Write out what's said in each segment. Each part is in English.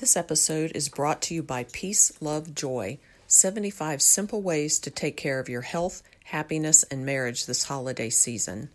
This episode is brought to you by Peace, Love, Joy 75 simple ways to take care of your health, happiness, and marriage this holiday season.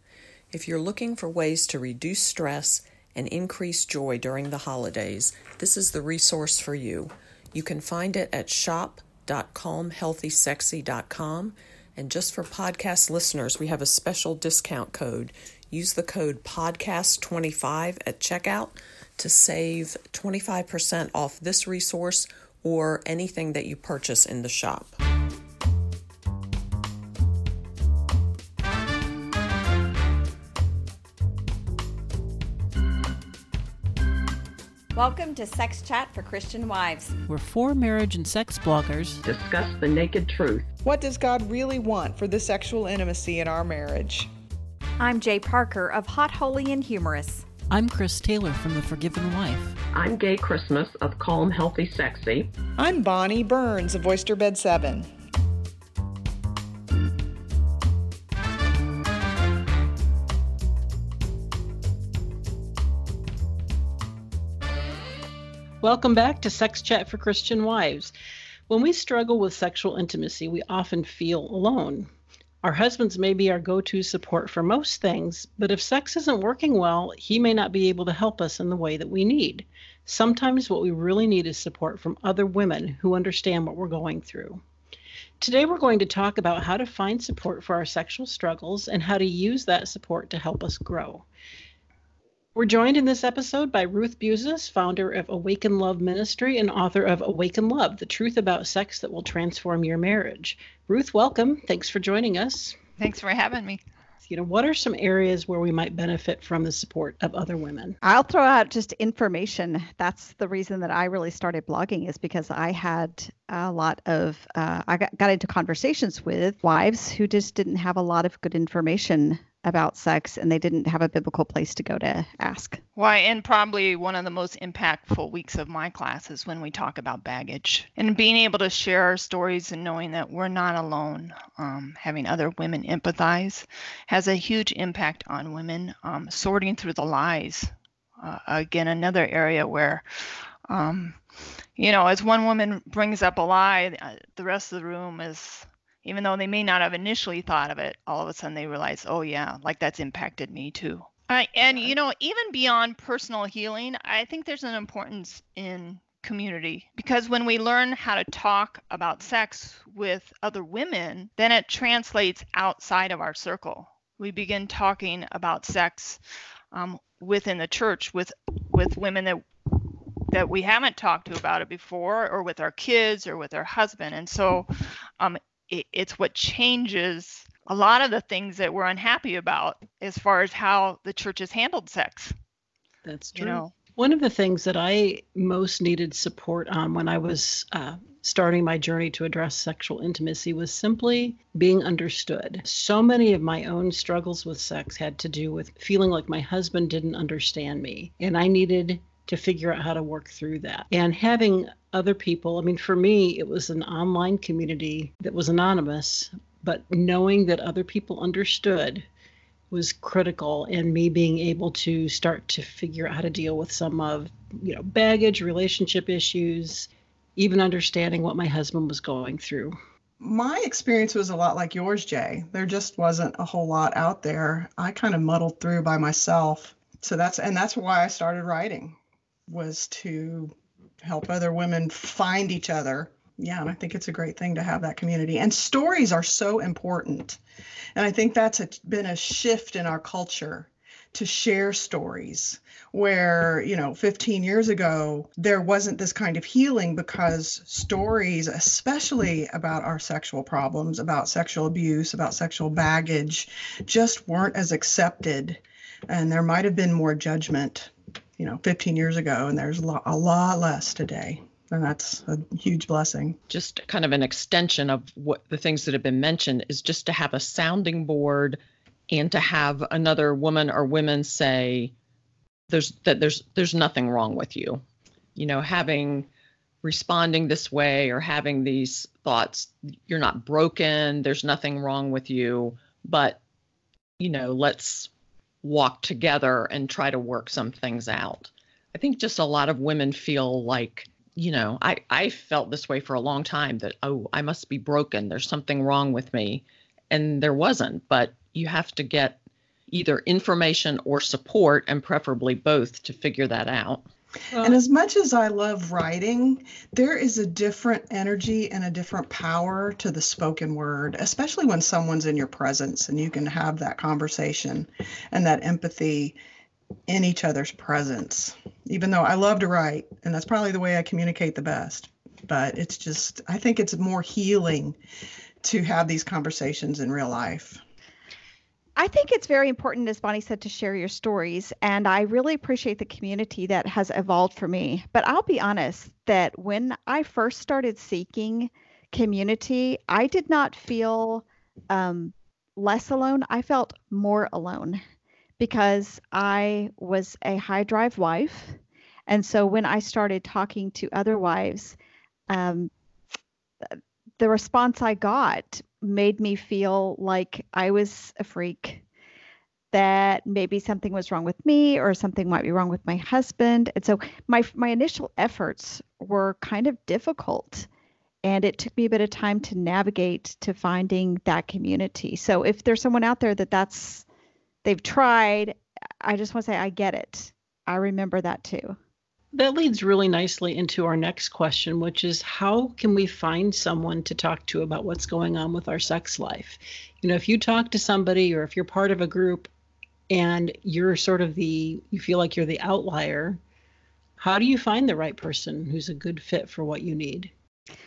If you're looking for ways to reduce stress and increase joy during the holidays, this is the resource for you. You can find it at shop.calmhealthysexy.com. And just for podcast listeners, we have a special discount code. Use the code podcast25 at checkout to save 25% off this resource or anything that you purchase in the shop. Welcome to Sex Chat for Christian Wives. We're four marriage and sex bloggers. Discuss the naked truth. What does God really want for the sexual intimacy in our marriage? I'm Jay Parker of Hot, Holy, and Humorous. I'm Chris Taylor from The Forgiven Wife. I'm Gaye Christmus of Calm, Healthy, Sexy. I'm Bonnie Burns of Oyster Bed 7. Welcome back to Sex Chat for Christian Wives. When we struggle with sexual intimacy, we often feel alone. Our husbands may be our go to support for most things, but if sex isn't working well, he may not be able to help us in the way that we need. Sometimes what we really need is support from other women who understand what we're going through. Today, we're going to talk about how to find support for our sexual struggles and how to use that support to help us grow. We're joined in this episode by Ruth Buezis, founder of Awaken Love Ministry and author of Awaken Love The Truth About Sex That Will Transform Your Marriage. Ruth, welcome. Thanks for joining us. Thanks for having me. You know, what are some areas where we might benefit from the support of other women? I'll throw out just information. That's the reason that I really started blogging is because I had a lot of uh, I got, got into conversations with wives who just didn't have a lot of good information about sex and they didn't have a biblical place to go to ask. Why, and probably one of the most impactful weeks of my class is when we talk about baggage and being able to share our stories and knowing that we're not alone. Um, having other women empathize has a huge impact on women. Um, sorting through the lies, uh, again, another area where. Um, you know, as one woman brings up a lie, uh, the rest of the room is even though they may not have initially thought of it, all of a sudden they realize, oh, yeah, like that's impacted me too. Uh, and, you know, even beyond personal healing, I think there's an importance in community because when we learn how to talk about sex with other women, then it translates outside of our circle. We begin talking about sex um, within the church with with women that that we haven't talked to about it before, or with our kids, or with our husband, and so um, it, it's what changes a lot of the things that we're unhappy about as far as how the church has handled sex. That's true. You know? One of the things that I most needed support on when I was uh, starting my journey to address sexual intimacy was simply being understood. So many of my own struggles with sex had to do with feeling like my husband didn't understand me, and I needed to figure out how to work through that. And having other people, I mean, for me, it was an online community that was anonymous, but knowing that other people understood was critical in me being able to start to figure out how to deal with some of, you know, baggage, relationship issues, even understanding what my husband was going through. My experience was a lot like yours, Jay. There just wasn't a whole lot out there. I kind of muddled through by myself. So that's and that's why I started writing was to help other women find each other. Yeah, and I think it's a great thing to have that community. And stories are so important. And I think that's a, been a shift in our culture to share stories where you know 15 years ago there wasn't this kind of healing because stories especially about our sexual problems about sexual abuse about sexual baggage just weren't as accepted and there might have been more judgment you know 15 years ago and there's a lot, a lot less today and that's a huge blessing. Just kind of an extension of what the things that have been mentioned is just to have a sounding board and to have another woman or women say there's that there's there's nothing wrong with you. You know having responding this way or having these thoughts you're not broken there's nothing wrong with you but you know let's walk together and try to work some things out. I think just a lot of women feel like you know, I I felt this way for a long time that oh, I must be broken. There's something wrong with me. And there wasn't, but you have to get either information or support and preferably both to figure that out. And uh. as much as I love writing, there is a different energy and a different power to the spoken word, especially when someone's in your presence and you can have that conversation and that empathy in each other's presence. Even though I love to write, and that's probably the way I communicate the best, but it's just, I think it's more healing to have these conversations in real life. I think it's very important, as Bonnie said, to share your stories. And I really appreciate the community that has evolved for me. But I'll be honest that when I first started seeking community, I did not feel um, less alone. I felt more alone because I was a high drive wife. And so when I started talking to other wives, um, the response I got made me feel like I was a freak, that maybe something was wrong with me or something might be wrong with my husband. And so my my initial efforts were kind of difficult. And it took me a bit of time to navigate to finding that community. So if there's someone out there that that's they've tried, I just want to say I get it. I remember that too. That leads really nicely into our next question, which is how can we find someone to talk to about what's going on with our sex life? You know, if you talk to somebody or if you're part of a group and you're sort of the, you feel like you're the outlier, how do you find the right person who's a good fit for what you need?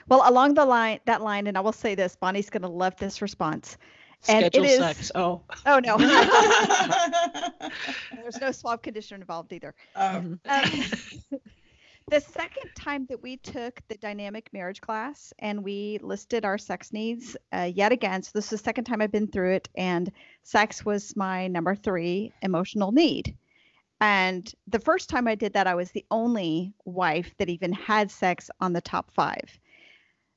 Well, along the line, that line, and I will say this, Bonnie's going to love this response. And Schedule it is, sex. Oh, oh no, there's no swab conditioner involved either. Um, Um, the second time that we took the dynamic marriage class and we listed our sex needs uh, yet again, so this is the second time I've been through it, and sex was my number three emotional need. And the first time I did that, I was the only wife that even had sex on the top five.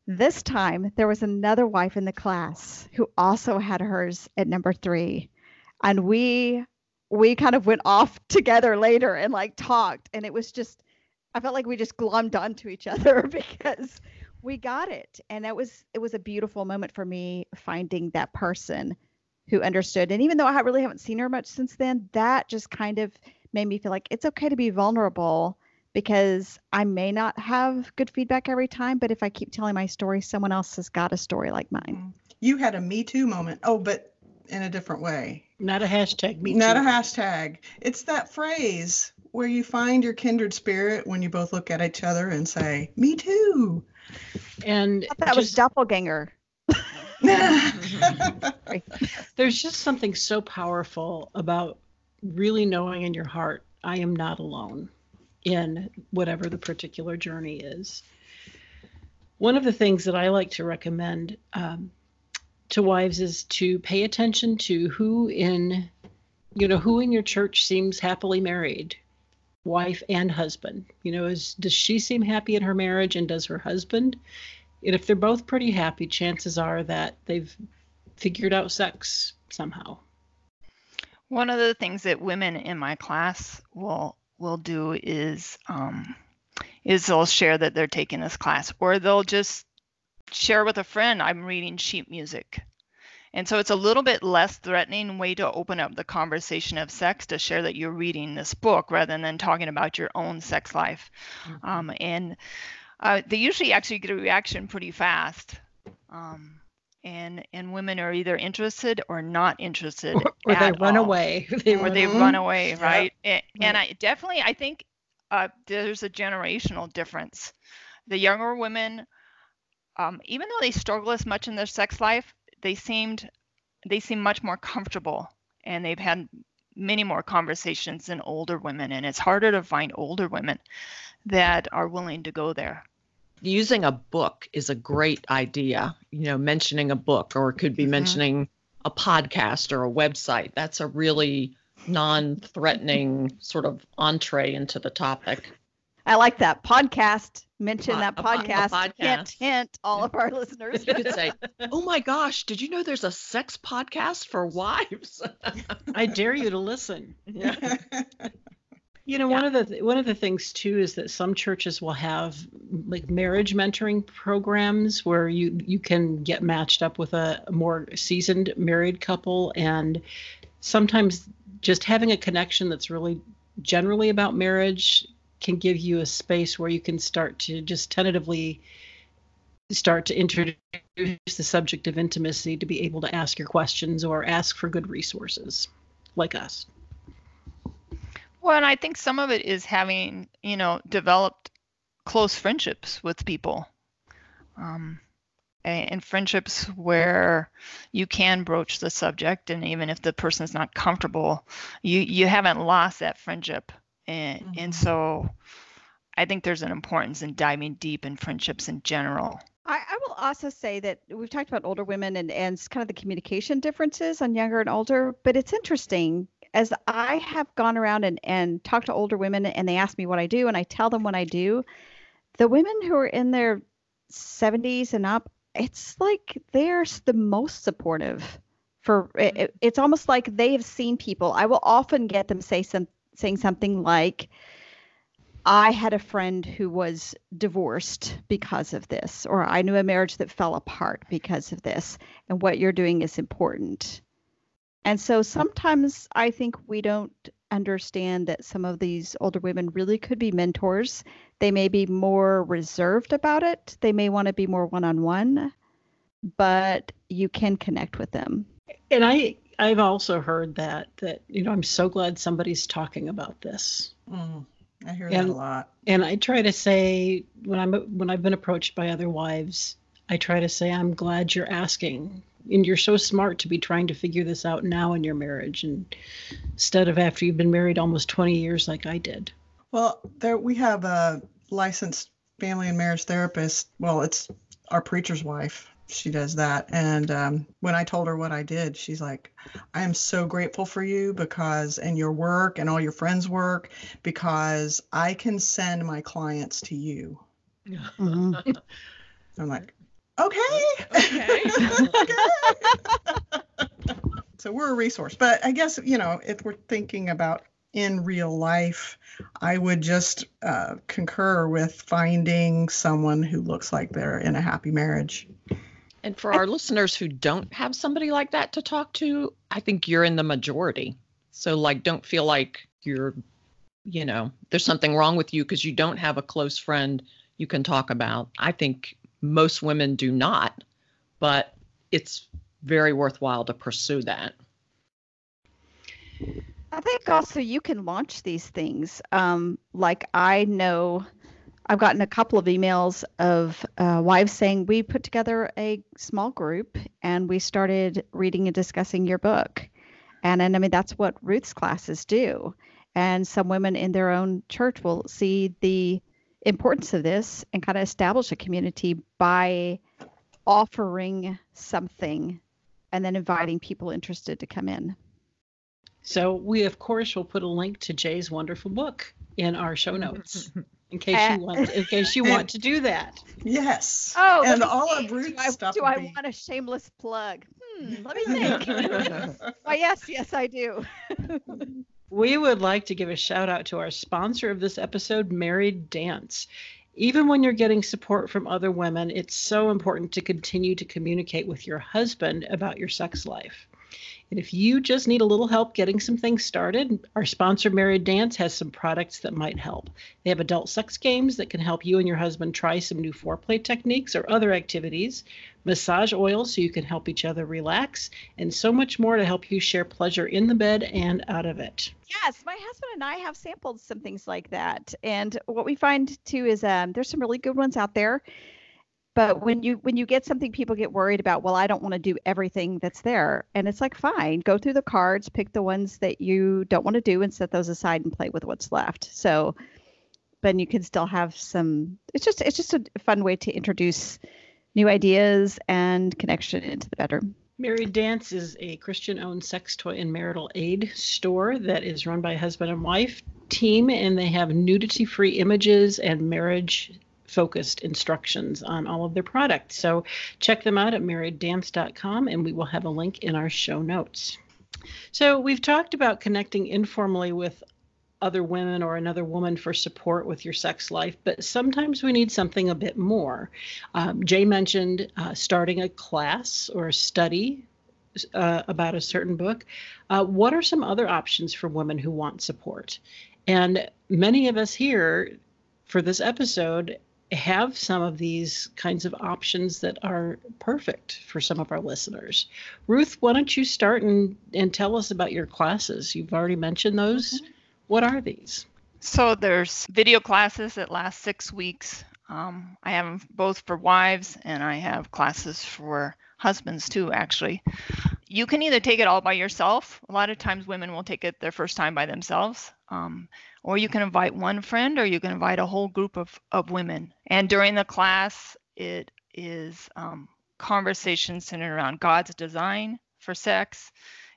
This time, there was another wife in the class who also had hers at number three. And we we kind of went off together later and like talked. And it was just i felt like we just glommed onto each other because we got it. And it was it was a beautiful moment for me finding that person who understood. And even though i really haven't seen her much since then that just kind of made me feel like it's okay to be vulnerable because i may not have good feedback every time but if i keep telling my story someone else has got a story like mine mm-hmm. you had a Me Too moment. Oh, but in a different way. not a hashtag. Me too. Not too. a hashtag. It's that phrase where you find your kindred spirit when you both look at each other and say, Me too. And I thought that was just- doppelganger there's just something so powerful about really knowing in your heart, I am not alone in whatever the particular journey is. One of the things that I like to recommend um, to wives is to pay attention to who in, you know, who in your church seems happily married, wife and husband. You know, is does she seem happy in her marriage, and does her husband? And if they're both pretty happy, chances are that they've figured out sex somehow. One of the things that women in my class will will do is um, is they'll share that they're taking this class, or they'll just share with a friend, "I'm reading sheet music," and so it's a little bit less threatening way to open up the conversation of sex to share that you're reading this book rather than talking about your own sex life, um, and uh, they usually actually get a reaction pretty fast. Um, and and women are either interested or not interested Or, or they run all away. They or run they Mhm. run away, Yep. right? A- And, I definitely, I think uh, there's a generational difference. The younger women, um, even though they struggle as much in their sex life, they seemed they seem much more comfortable, and they've had many more conversations than older women. And it's harder to find older women that are willing to go there. Using a book is a great idea. You know, mentioning a book, or it could be Mhm. mentioning a podcast or a website. That's a really non-threatening sort of entree into the topic. I like that podcast. Mention Po- that a po- a podcast. Hint, hint, all of our listeners. You could say, "Oh my gosh, did you know there's a sex podcast for wives?" I dare you to listen. yeah. You know, one of the one of the things too is that some churches will have like marriage mentoring programs where you you can get matched up with a more seasoned married couple and sometimes just having a connection that's really generally about marriage can give you a space where you can start to just tentatively start to introduce the subject of intimacy to be able to ask your questions or ask for good resources like us. Well, and I think some of it is having, you know, developed close friendships with people. Um, and friendships where you can broach the subject and even if the person is not comfortable you you haven't lost that friendship and mm-hmm. and so i think there's an importance in diving deep in friendships in general I, I, will also say that we've talked about older women and, and kind of the communication differences on younger and older, but it's interesting as I have gone around and, and talked to older women and they ask me what I do and I tell them what I do, the women who are in their 70s and up, it's like they're the most supportive for it, mm-hmm. it's almost like they have seen people. I will often get them say some saying something like I had a friend who was divorced because of this, or I knew a marriage that fell apart because of this, and what you're doing is important. And so sometimes I think we don't understand that some of these older women really could be mentors. They may be more reserved about it, they may want to be more one on one, but you can connect with them. And I I've also heard that that you know I'm so glad somebody's talking about this. Mm, I hear and, that a lot. And I try to say when I'm when I've been approached by other wives, I try to say I'm glad you're asking and you're so smart to be trying to figure this out now in your marriage and instead of after you've been married almost 20 years like I did. Well, there we have a licensed family and marriage therapist. Well, it's our preacher's wife. She does that. And um, when I told her what I did, she's like, I am so grateful for you because, and your work and all your friends' work, because I can send my clients to you. Mm-hmm. I'm like, okay. Okay. okay. so we're a resource. But I guess, you know, if we're thinking about in real life, I would just uh, concur with finding someone who looks like they're in a happy marriage. And for our listeners who don't have somebody like that to talk to, I think you're in the majority. So, like, don't feel like you're, you know, there's something wrong with you because you don't have a close friend you can talk about. I think most women do not, but it's very worthwhile to pursue that. I think also you can launch these things. Um, like I know I've gotten a couple of emails of uh, wives saying we put together a small group and we started reading and discussing your book. And, and I mean, that's what Ruth's classes do. And some women in their own church will see the importance of this and kind of establish a community by offering something and then inviting people interested to come in. So we of course will put a link to Jay's wonderful book in our show notes. In case you want, in case you want to do that. Yes. Oh, and all of Ruth's do I, stuff. Do I be... want a shameless plug? Hmm, let me think. oh yes, yes, I do. We would like to give a shout out to our sponsor of this episode, Married Dance. Even when you're getting support from other women, it's so important to continue to communicate with your husband about your sex life. And if you just need a little help getting some things started, our sponsor, Married Dance, has some products that might help. They have adult sex games that can help you and your husband try some new foreplay techniques or other activities massage oil so you can help each other relax, and so much more to help you share pleasure in the bed and out of it. Yes, my husband and I have sampled some things like that, and what we find too is um, there's some really good ones out there. But when you when you get something, people get worried about. Well, I don't want to do everything that's there, and it's like fine, go through the cards, pick the ones that you don't want to do, and set those aside and play with what's left. So, but you can still have some. It's just it's just a fun way to introduce new ideas and connection into the bedroom. Married Dance is a Christian owned sex toy and marital aid store that is run by a husband and wife team, and they have nudity free images and marriage focused instructions on all of their products. So check them out at marrieddance.com, and we will have a link in our show notes. So we've talked about connecting informally with other women or another woman for support with your sex life, but sometimes we need something a bit more. Um, Jay mentioned uh, starting a class or a study uh, about a certain book. Uh, what are some other options for women who want support? And many of us here for this episode have some of these kinds of options that are perfect for some of our listeners. Ruth, why don't you start and, and tell us about your classes? You've already mentioned those. Mm-hmm. What are these? So there's video classes that last six weeks. Um, I have them both for wives and I have classes for husbands too, actually. You can either take it all by yourself. A lot of times women will take it their first time by themselves. Um, or you can invite one friend or you can invite a whole group of, of women. And during the class, it is um, conversations centered around God's design for sex.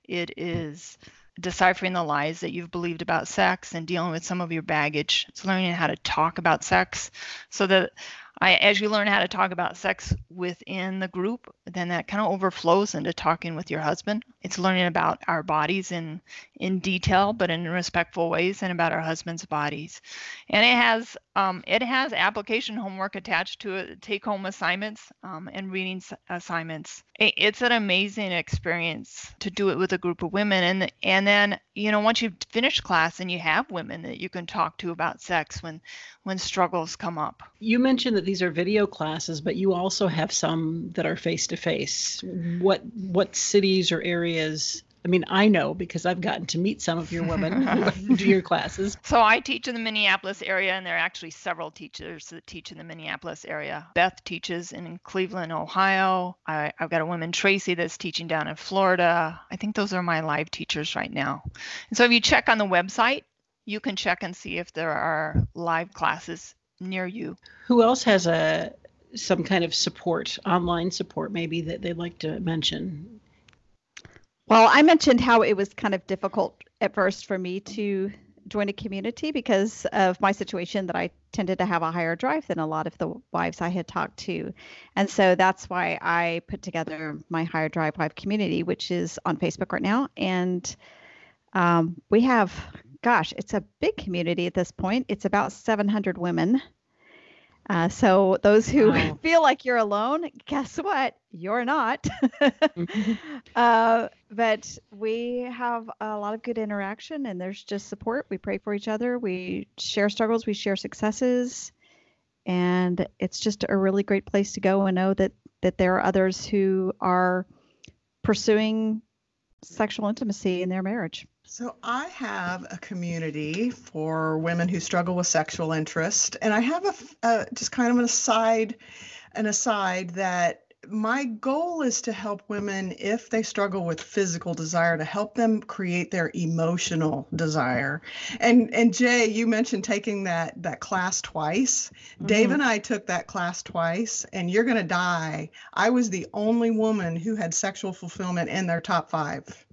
It is deciphering the lies that you've believed about sex and dealing with some of your baggage. It's learning how to talk about sex so that I, as you learn how to talk about sex within the group, then that kind of overflows into talking with your husband. It's learning about our bodies in in detail, but in respectful ways, and about our husband's bodies. And it has um, it has application homework attached to it, take home assignments um, and reading assignments. It's an amazing experience to do it with a group of women, and and then you know once you've finished class and you have women that you can talk to about sex when when struggles come up. You mentioned that these are video classes, but you also have some that are face to face. What what cities or areas? I mean, I know because I've gotten to meet some of your women who do your classes. So I teach in the Minneapolis area, and there are actually several teachers that teach in the Minneapolis area. Beth teaches in Cleveland, Ohio. I, I've got a woman, Tracy, that's teaching down in Florida. I think those are my live teachers right now. And so if you check on the website, you can check and see if there are live classes near you. Who else has a some kind of support, online support maybe that they'd like to mention? Well, I mentioned how it was kind of difficult at first for me to join a community because of my situation that I tended to have a higher drive than a lot of the wives I had talked to. And so that's why I put together my higher drive wife community, which is on Facebook right now. And um, we have gosh, it's a big community at this point. It's about 700 women. Uh, so those who wow. feel like you're alone, guess what? You're not. mm-hmm. uh, but we have a lot of good interaction, and there's just support. We pray for each other. We share struggles. We share successes, and it's just a really great place to go and know that that there are others who are pursuing sexual intimacy in their marriage. So, I have a community for women who struggle with sexual interest, and I have a, just kind of an aside, an aside that my goal is to help women if they struggle with physical desire to help them create their emotional desire. And and jay you mentioned taking that that class twice. Mm-hmm. dave and i took that class twice and you're going to die. I was the only woman who had sexual fulfillment in their top five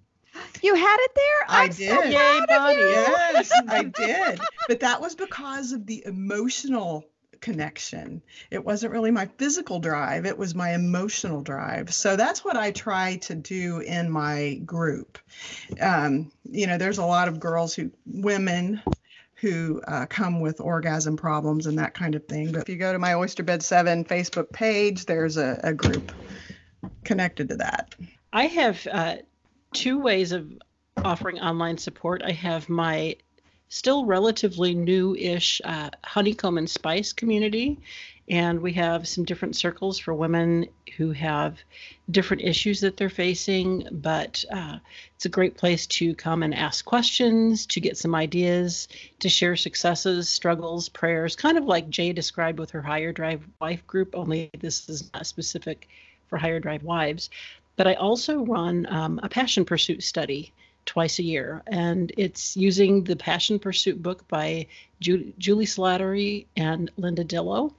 you had it there? I'm i did. So Yay, buddy. Yes, I did. But that was because of the emotional connection. It wasn't really my physical drive, it was my emotional drive. So that's what I try to do in my group. Um, you know, there's a lot of girls who, women who uh, come with orgasm problems and that kind of thing. But if you go to my Oyster Bed 7 Facebook page, there's a, a group connected to that. I have uh, two ways of offering online support. I have my still relatively new-ish uh, honeycomb and spice community and we have some different circles for women who have different issues that they're facing but uh, it's a great place to come and ask questions to get some ideas to share successes struggles prayers kind of like jay described with her higher drive wife group only this is not specific for higher drive wives but I also run um, a passion pursuit study twice a year, and it's using the Passion Pursuit book by Ju- Juli Slattery and Linda Dillow.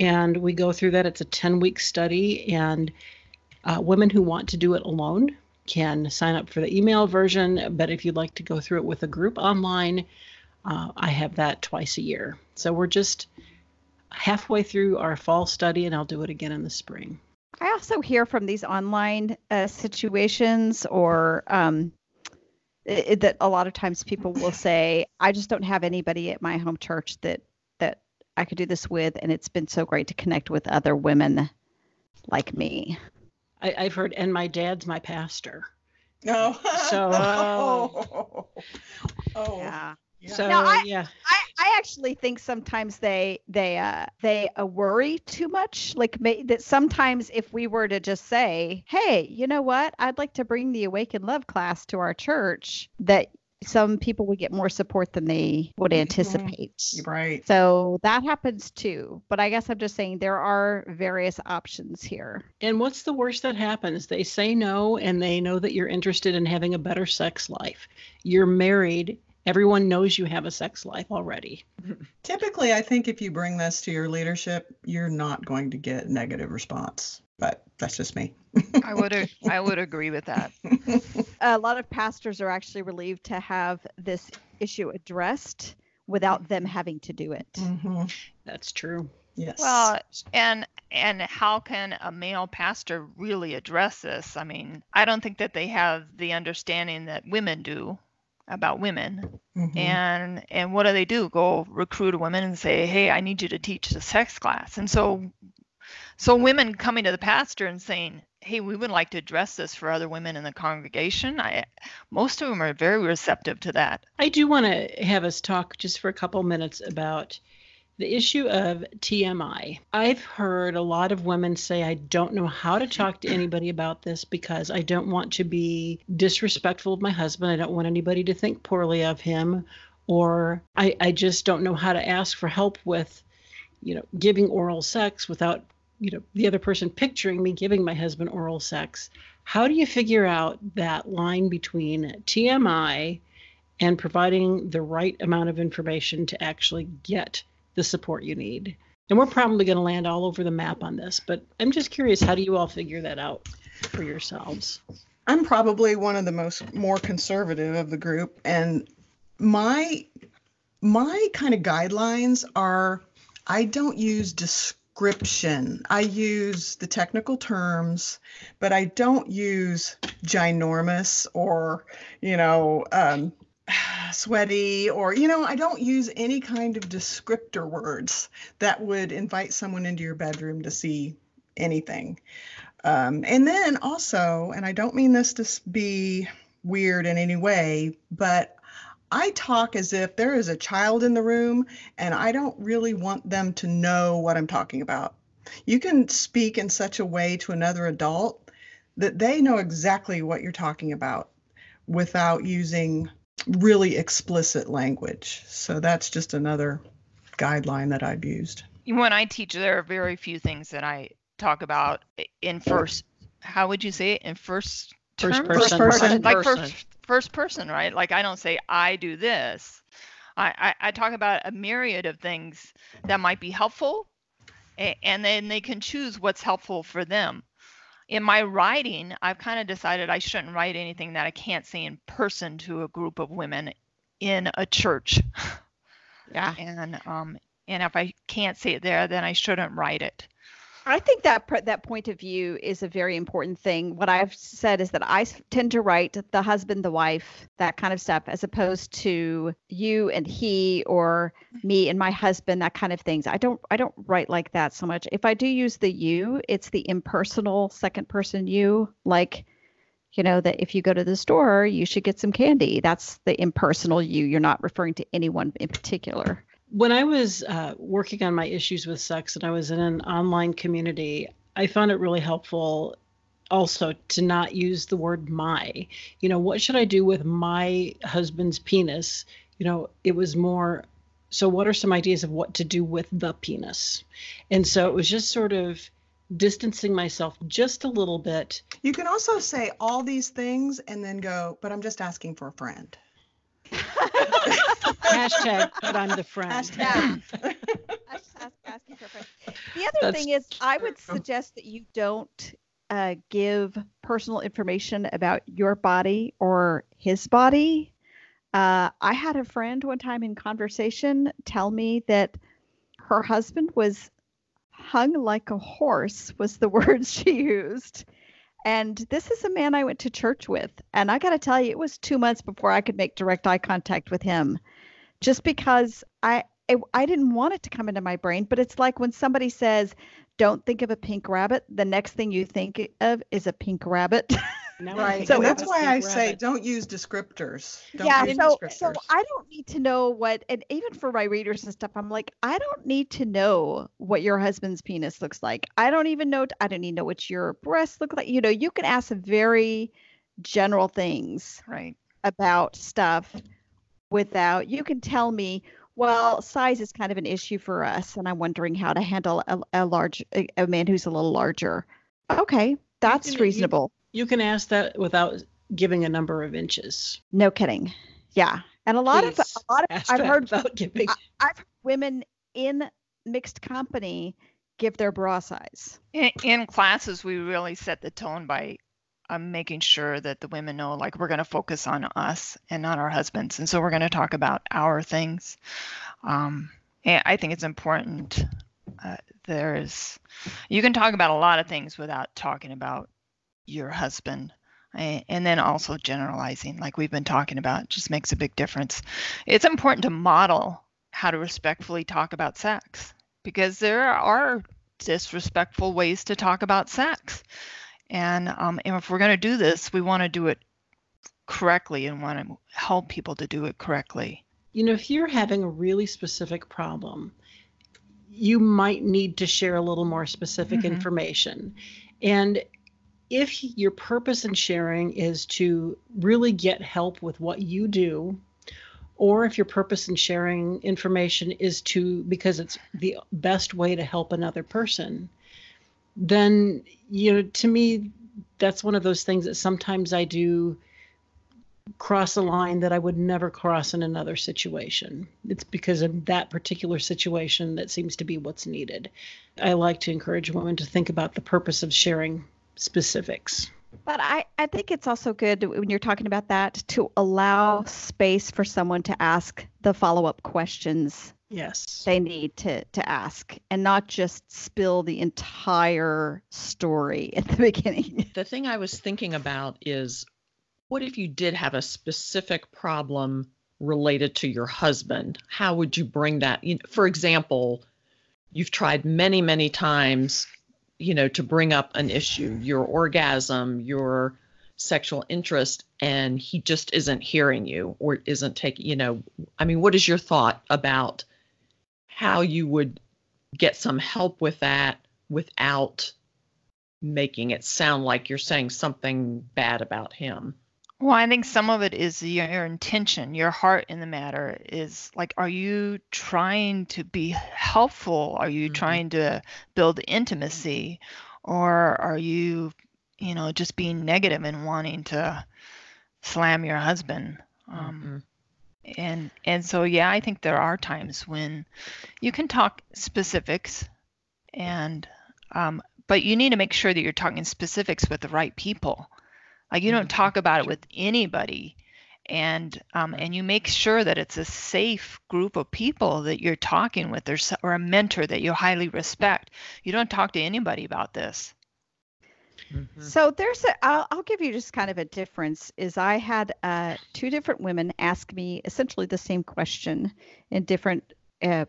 And we go through that. It's a 10 week study, and uh, women who want to do it alone can sign up for the email version. But if you'd like to go through it with a group online, uh, I have that twice a year. So we're just halfway through our fall study, and I'll do it again in the spring. I also hear from these online uh, situations or um, it, that a lot of times people will say, "I just don't have anybody at my home church that that I could do this with," and it's been so great to connect with other women like me. I, I've heard, and my dad's my pastor. No. So- oh, oh, Yeah. yeah. So No, I- yeah, I, I actually think sometimes they they uh they uh, worry too much like may, that sometimes if we were to just say hey you know what i'd like to bring the awaken love class to our church that some people would get more support than they would anticipate right. so that happens too but i guess i'm just saying there are various options here and what's the worst that happens? They say no, and they know that you're interested in having a better sex life. You're married. Everyone knows you have a sex life already. Typically, I think if you bring this to your leadership, you're not going to get negative response. But that's just me. I would I would agree with that. a lot of pastors are actually relieved to have this issue addressed without them having to do it Mhm. That's true. Yes. Well, and and how can a male pastor really address this? I mean, I don't think that they have the understanding that women do about women. Mhm. And and what do they do? Go recruit women and say, "Hey, I need you to teach the sex class." And so so women coming to the pastor and saying, "Hey, we would like to address this for other women in the congregation." I most of them are very receptive to that. I do want to have us talk just for a couple minutes about the issue of TMI. I've heard a lot of women say, I don't know how to talk to anybody about this because I don't want to be disrespectful of my husband. I don't want anybody to think poorly of him. Or I, I just don't know how to ask for help with, you know, giving oral sex without, you know, the other person picturing me giving my husband oral sex. How do you figure out that line between TMI and providing the right amount of information to actually get the support you need. And we're probably going to land all over the map on this, but I'm just curious how do you all figure that out for yourselves? I'm probably one of the most more conservative of the group, and my my kind of guidelines are I don't use description. I use the technical terms, but I don't use ginormous or you know um, sweaty or you know I don't use any kind of descriptor words that would invite someone into your bedroom to see anything. Um, and then also, and I don't mean this to be weird in any way, but I talk as if there is a child in the room and I don't really want them to know what I'm talking about. You can speak in such a way to another adult that they know exactly what you're talking about without using really explicit language. So that's just another guideline that I've used. When I teach, there are very few things that I talk about in first. How would you say it in first? First term? person. person. like first first person, right? Like I don't say I do this. I, I, I talk about a myriad of things that might be helpful, and then they can choose what's helpful for them. In my writing, I've kind of decided I shouldn't write anything that I can't say in person to a group of women in a church. Yeah. And um and if I can't say it there, then I shouldn't write it. I think that that point of view is a very important thing. What I've said is that I tend to write the husband, the wife, that kind of stuff, as opposed to you and he or me and my husband, that kind of things. I don't I don't write like that so much. If I do use the you, it's the impersonal second person you, like you know that if you go to the store, you should get some candy. That's the impersonal you. You're not referring to anyone in particular. When I was uh, working on my issues with sex and I was in an online community, I found it really helpful also to not use the word my. You know, what should I do with my husband's penis? You know, it was more so what are some ideas of what to do with the penis? And so it was just sort of distancing myself just a little bit. You can also say all these things and then go, but I'm just asking for a friend. Hashtag, but I'm the friend. Hashtag. Ask- ask- asking for a friend. The other That's thing is, I would suggest that you don't uh, give personal information about your body or his body. Uh, I had a friend one time in conversation tell me that her husband was hung like a horse, was the word she used. And this is a man I went to church with. And I got to tell you, it was two months before I could make direct eye contact with him just because I. I didn't want it to come into my brain, but it's like when somebody says, "Don't think of a pink rabbit," the next thing you think of is a pink rabbit. Now Right. So that's why pink I say rabbit. don't use descriptors. Don't yeah use so descriptors. so i don't need to know what and even for my readers and stuff i'm like i don't need to know what your husband's penis looks like i don't even know i don't need to know what your breasts look like you know you can ask some very general things Right. about stuff without you can tell me well size is kind of an issue for us and i'm wondering how to handle a, a large a, a man who's a little larger okay that's can- you- reasonable You can ask that without giving a number of inches. no kidding yeah and a lot of a lot of i've heard without giving. I've heard women in mixed company give their bra size. In, in classes, we really set the tone by um, making sure that the women know, like, we're going to focus on us and not our husbands. And so we're going to talk about our things. Um, and I think it's important. Uh, there's, you can talk about a lot of things without talking about your husband. And then also generalizing, like we've been talking about, just makes a big difference. It's important to model how to respectfully talk about sex because there are disrespectful ways to talk about sex. And, um, and if we're going to do this, we want to do it correctly and want to help people to do it correctly. You know, if you're having a really specific problem, you might need to share a little more specific Mhm. information. And if your purpose in sharing is to really get help with what you do, or if your purpose in sharing information is to because it's the best way to help another person, then you know, to me, that's one of those things that sometimes I do cross a line that I would never cross in another situation. It's because of that particular situation that seems to be what's needed. I like to encourage women to think about the purpose of sharing specifics. But I, I think it's also good when you're talking about that to allow space for someone to ask the follow up questions Yes. they need to, to ask and not just spill the entire story at the beginning. The thing I was thinking about is what if you did have a specific problem related to your husband? How would you bring that? You know, for example, you've tried many, many times, you know, to bring up an issue, mm-hmm. your orgasm, your sexual interest, and he just isn't hearing you or isn't taking, you know, I mean, what is your thought about how you would get some help with that without making it sound like you're saying something bad about him. Well, I think some of it is your, intention, your heart in the matter is like, are you trying to be helpful? Are you Mhm. trying to build intimacy? Or are you, you know, just being negative and wanting to slam your husband? Um, Mhm. and and so yeah, I think there are times when you can talk specifics, and um, but you need to make sure that you're talking specifics with the right people. Like you don't Mhm. talk about it with anybody, and um, and you make sure that it's a safe group of people that you're talking with, or, or a mentor that you highly respect. You don't talk to anybody about this. Mhm. So there's a, I'll, I'll give you just kind of a difference is I had uh, two different women ask me essentially the same question in different uh,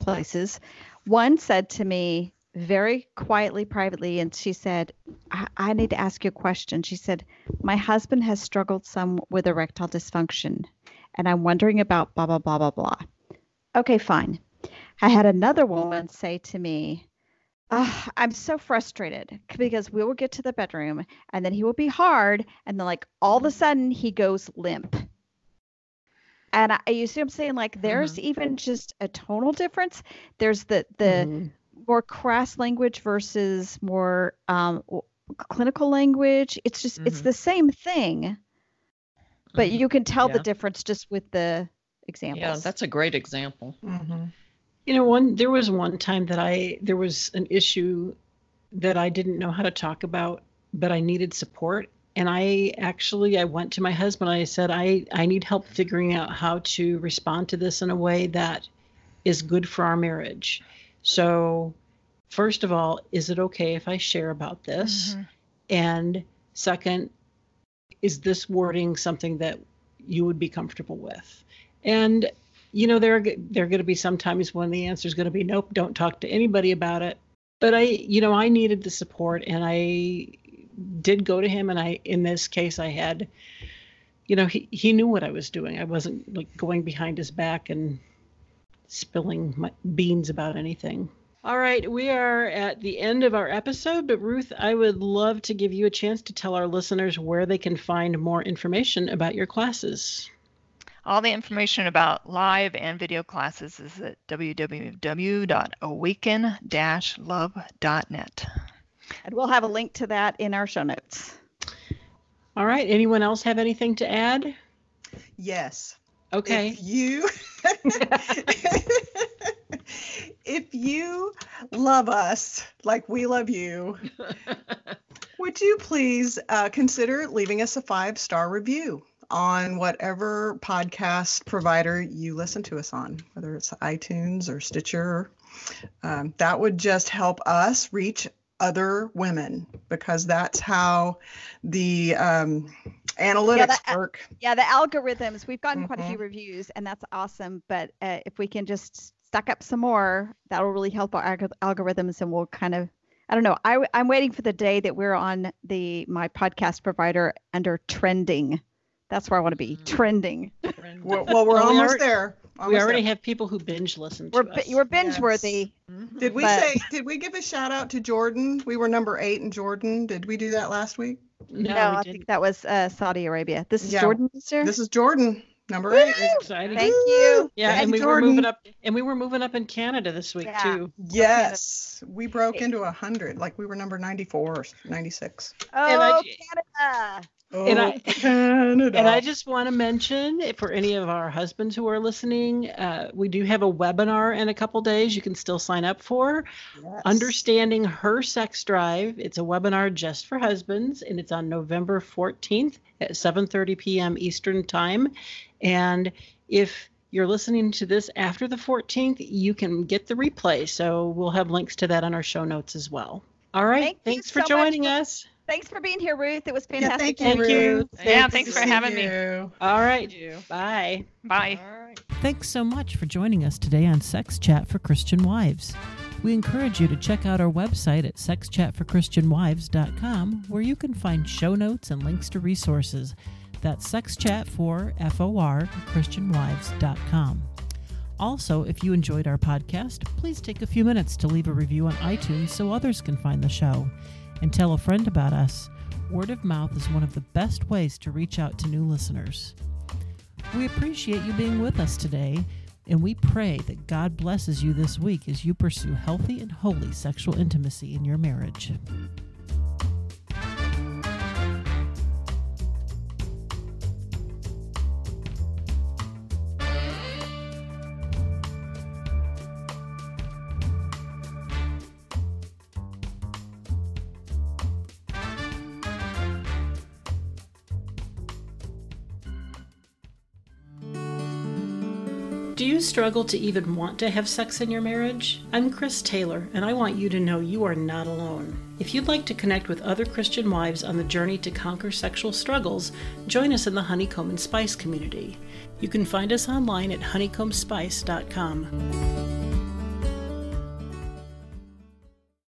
places. One said to me very quietly, privately, and she said, I, I need to ask you a question. She said, My husband has struggled some with erectile dysfunction, and I'm wondering about blah, blah, blah, blah, blah. Okay, fine. I had another woman say to me, Ah, I'm so frustrated because we will get to the bedroom and then he will be hard and then like all of a sudden he goes limp. And I, you see what I'm saying? Like there's even just a tonal difference. There's the the Mhm. More crass language versus more um, clinical language. It's just it's Mhm. the same thing, but Mhm. you can tell the difference just with the examples. Yeah, that's a great example. Mhm. You know, one there was one time that I there was an issue that I didn't know how to talk about, but I needed support. And I actually I went to my husband. I said, I, I need help figuring out how to respond to this in a way that is good for our marriage. So first of all, is it okay if I share about this? Mhm. And Second, is this wording something that you would be comfortable with? And you know, there are there are going to be some times when the answer is going to be nope, don't talk to anybody about it. But I, you know, I needed the support, and I did go to him, and I, in this case, I had, you know, he he knew what I was doing. I wasn't like going behind his back and spilling my beans about anything. All right, we are at the end of our episode, but Ruth, I would love to give you a chance to tell our listeners where they can find more information about your classes. All the information about live and video classes is at www.awaken-love.net. And we'll have a link to that in our show notes. All right. Anyone else have anything to add? Yes. Okay. If you if you love us like we love you, would you please uh, consider leaving us a five star review on whatever podcast provider you listen to us on, whether it's iTunes or Stitcher? Um, that would just help us reach other women because that's how the um, analytics that- work. Yeah, the algorithms, we've gotten quite a few reviews, and that's awesome. But uh, if we can just stack up some more, that will really help our alg- algorithms, and we'll kind of. I don't know—I'm waiting for the day that we're on the my podcast provider under trending. That's where I want to be. Mm. Trending. Well, well, we're almost there. We already there. have people who binge listen to We're us. bi- we're binge worthy. Did we but- say? Did we give a shout out to Jordan? We were number eight in Jordan. Did we do that last week? no, No, we I didn't. think that was uh, Saudi Arabia. This is Yeah. Jordan, sir. This is Jordan, number eight. Excited. Thank you. Yeah, Thank and we you, were moving up, and we were moving up in Canada this week Yeah. too. Yes, we broke into a hundred. Like we were number ninety-four or ninety-six. Oh, And I- Canada. Oh, And I- Canada. And I just want to mention for any of our husbands who are listening, uh, we do have a webinar in a couple days. You can still sign up for Yes. understanding her sex drive. It's a webinar just for husbands, and it's on November 14th at 7:30 p.m. Eastern time. And if you're listening to this after the 14th, you can get the replay. So we'll have links to that on our show notes as well. All right. Thank Thanks for so joining for- us. Thanks for being here, Ruth. It was Yeah, fantastic. thank you, Thank you. Ruth. Yeah, Good thanks for see having me. All right. you. Bye. Bye. All right. Thanks so much for joining us today on Sex Chat for Christian Wives. We encourage you to check out our website at sexchatforchristianwives.com where you can find show notes and links to resources. That's sexchat for F-O-R christianwives.com. Also, if you enjoyed our podcast, please take a few minutes to leave a review on iTunes so others can find the show. And tell a friend about us. Word of mouth is one of the best ways to reach out to new listeners. We appreciate you being with us today, and we pray that God blesses you this week as you pursue healthy and holy sexual intimacy in your marriage. Struggle to even want to have sex in your marriage? I'm Chris Taylor, and I want you to know you are not alone. If you'd like to connect with other Christian wives on the journey to conquer sexual struggles, join us in the Honeycomb and Spice community. You can find us online at honeycombspice.com.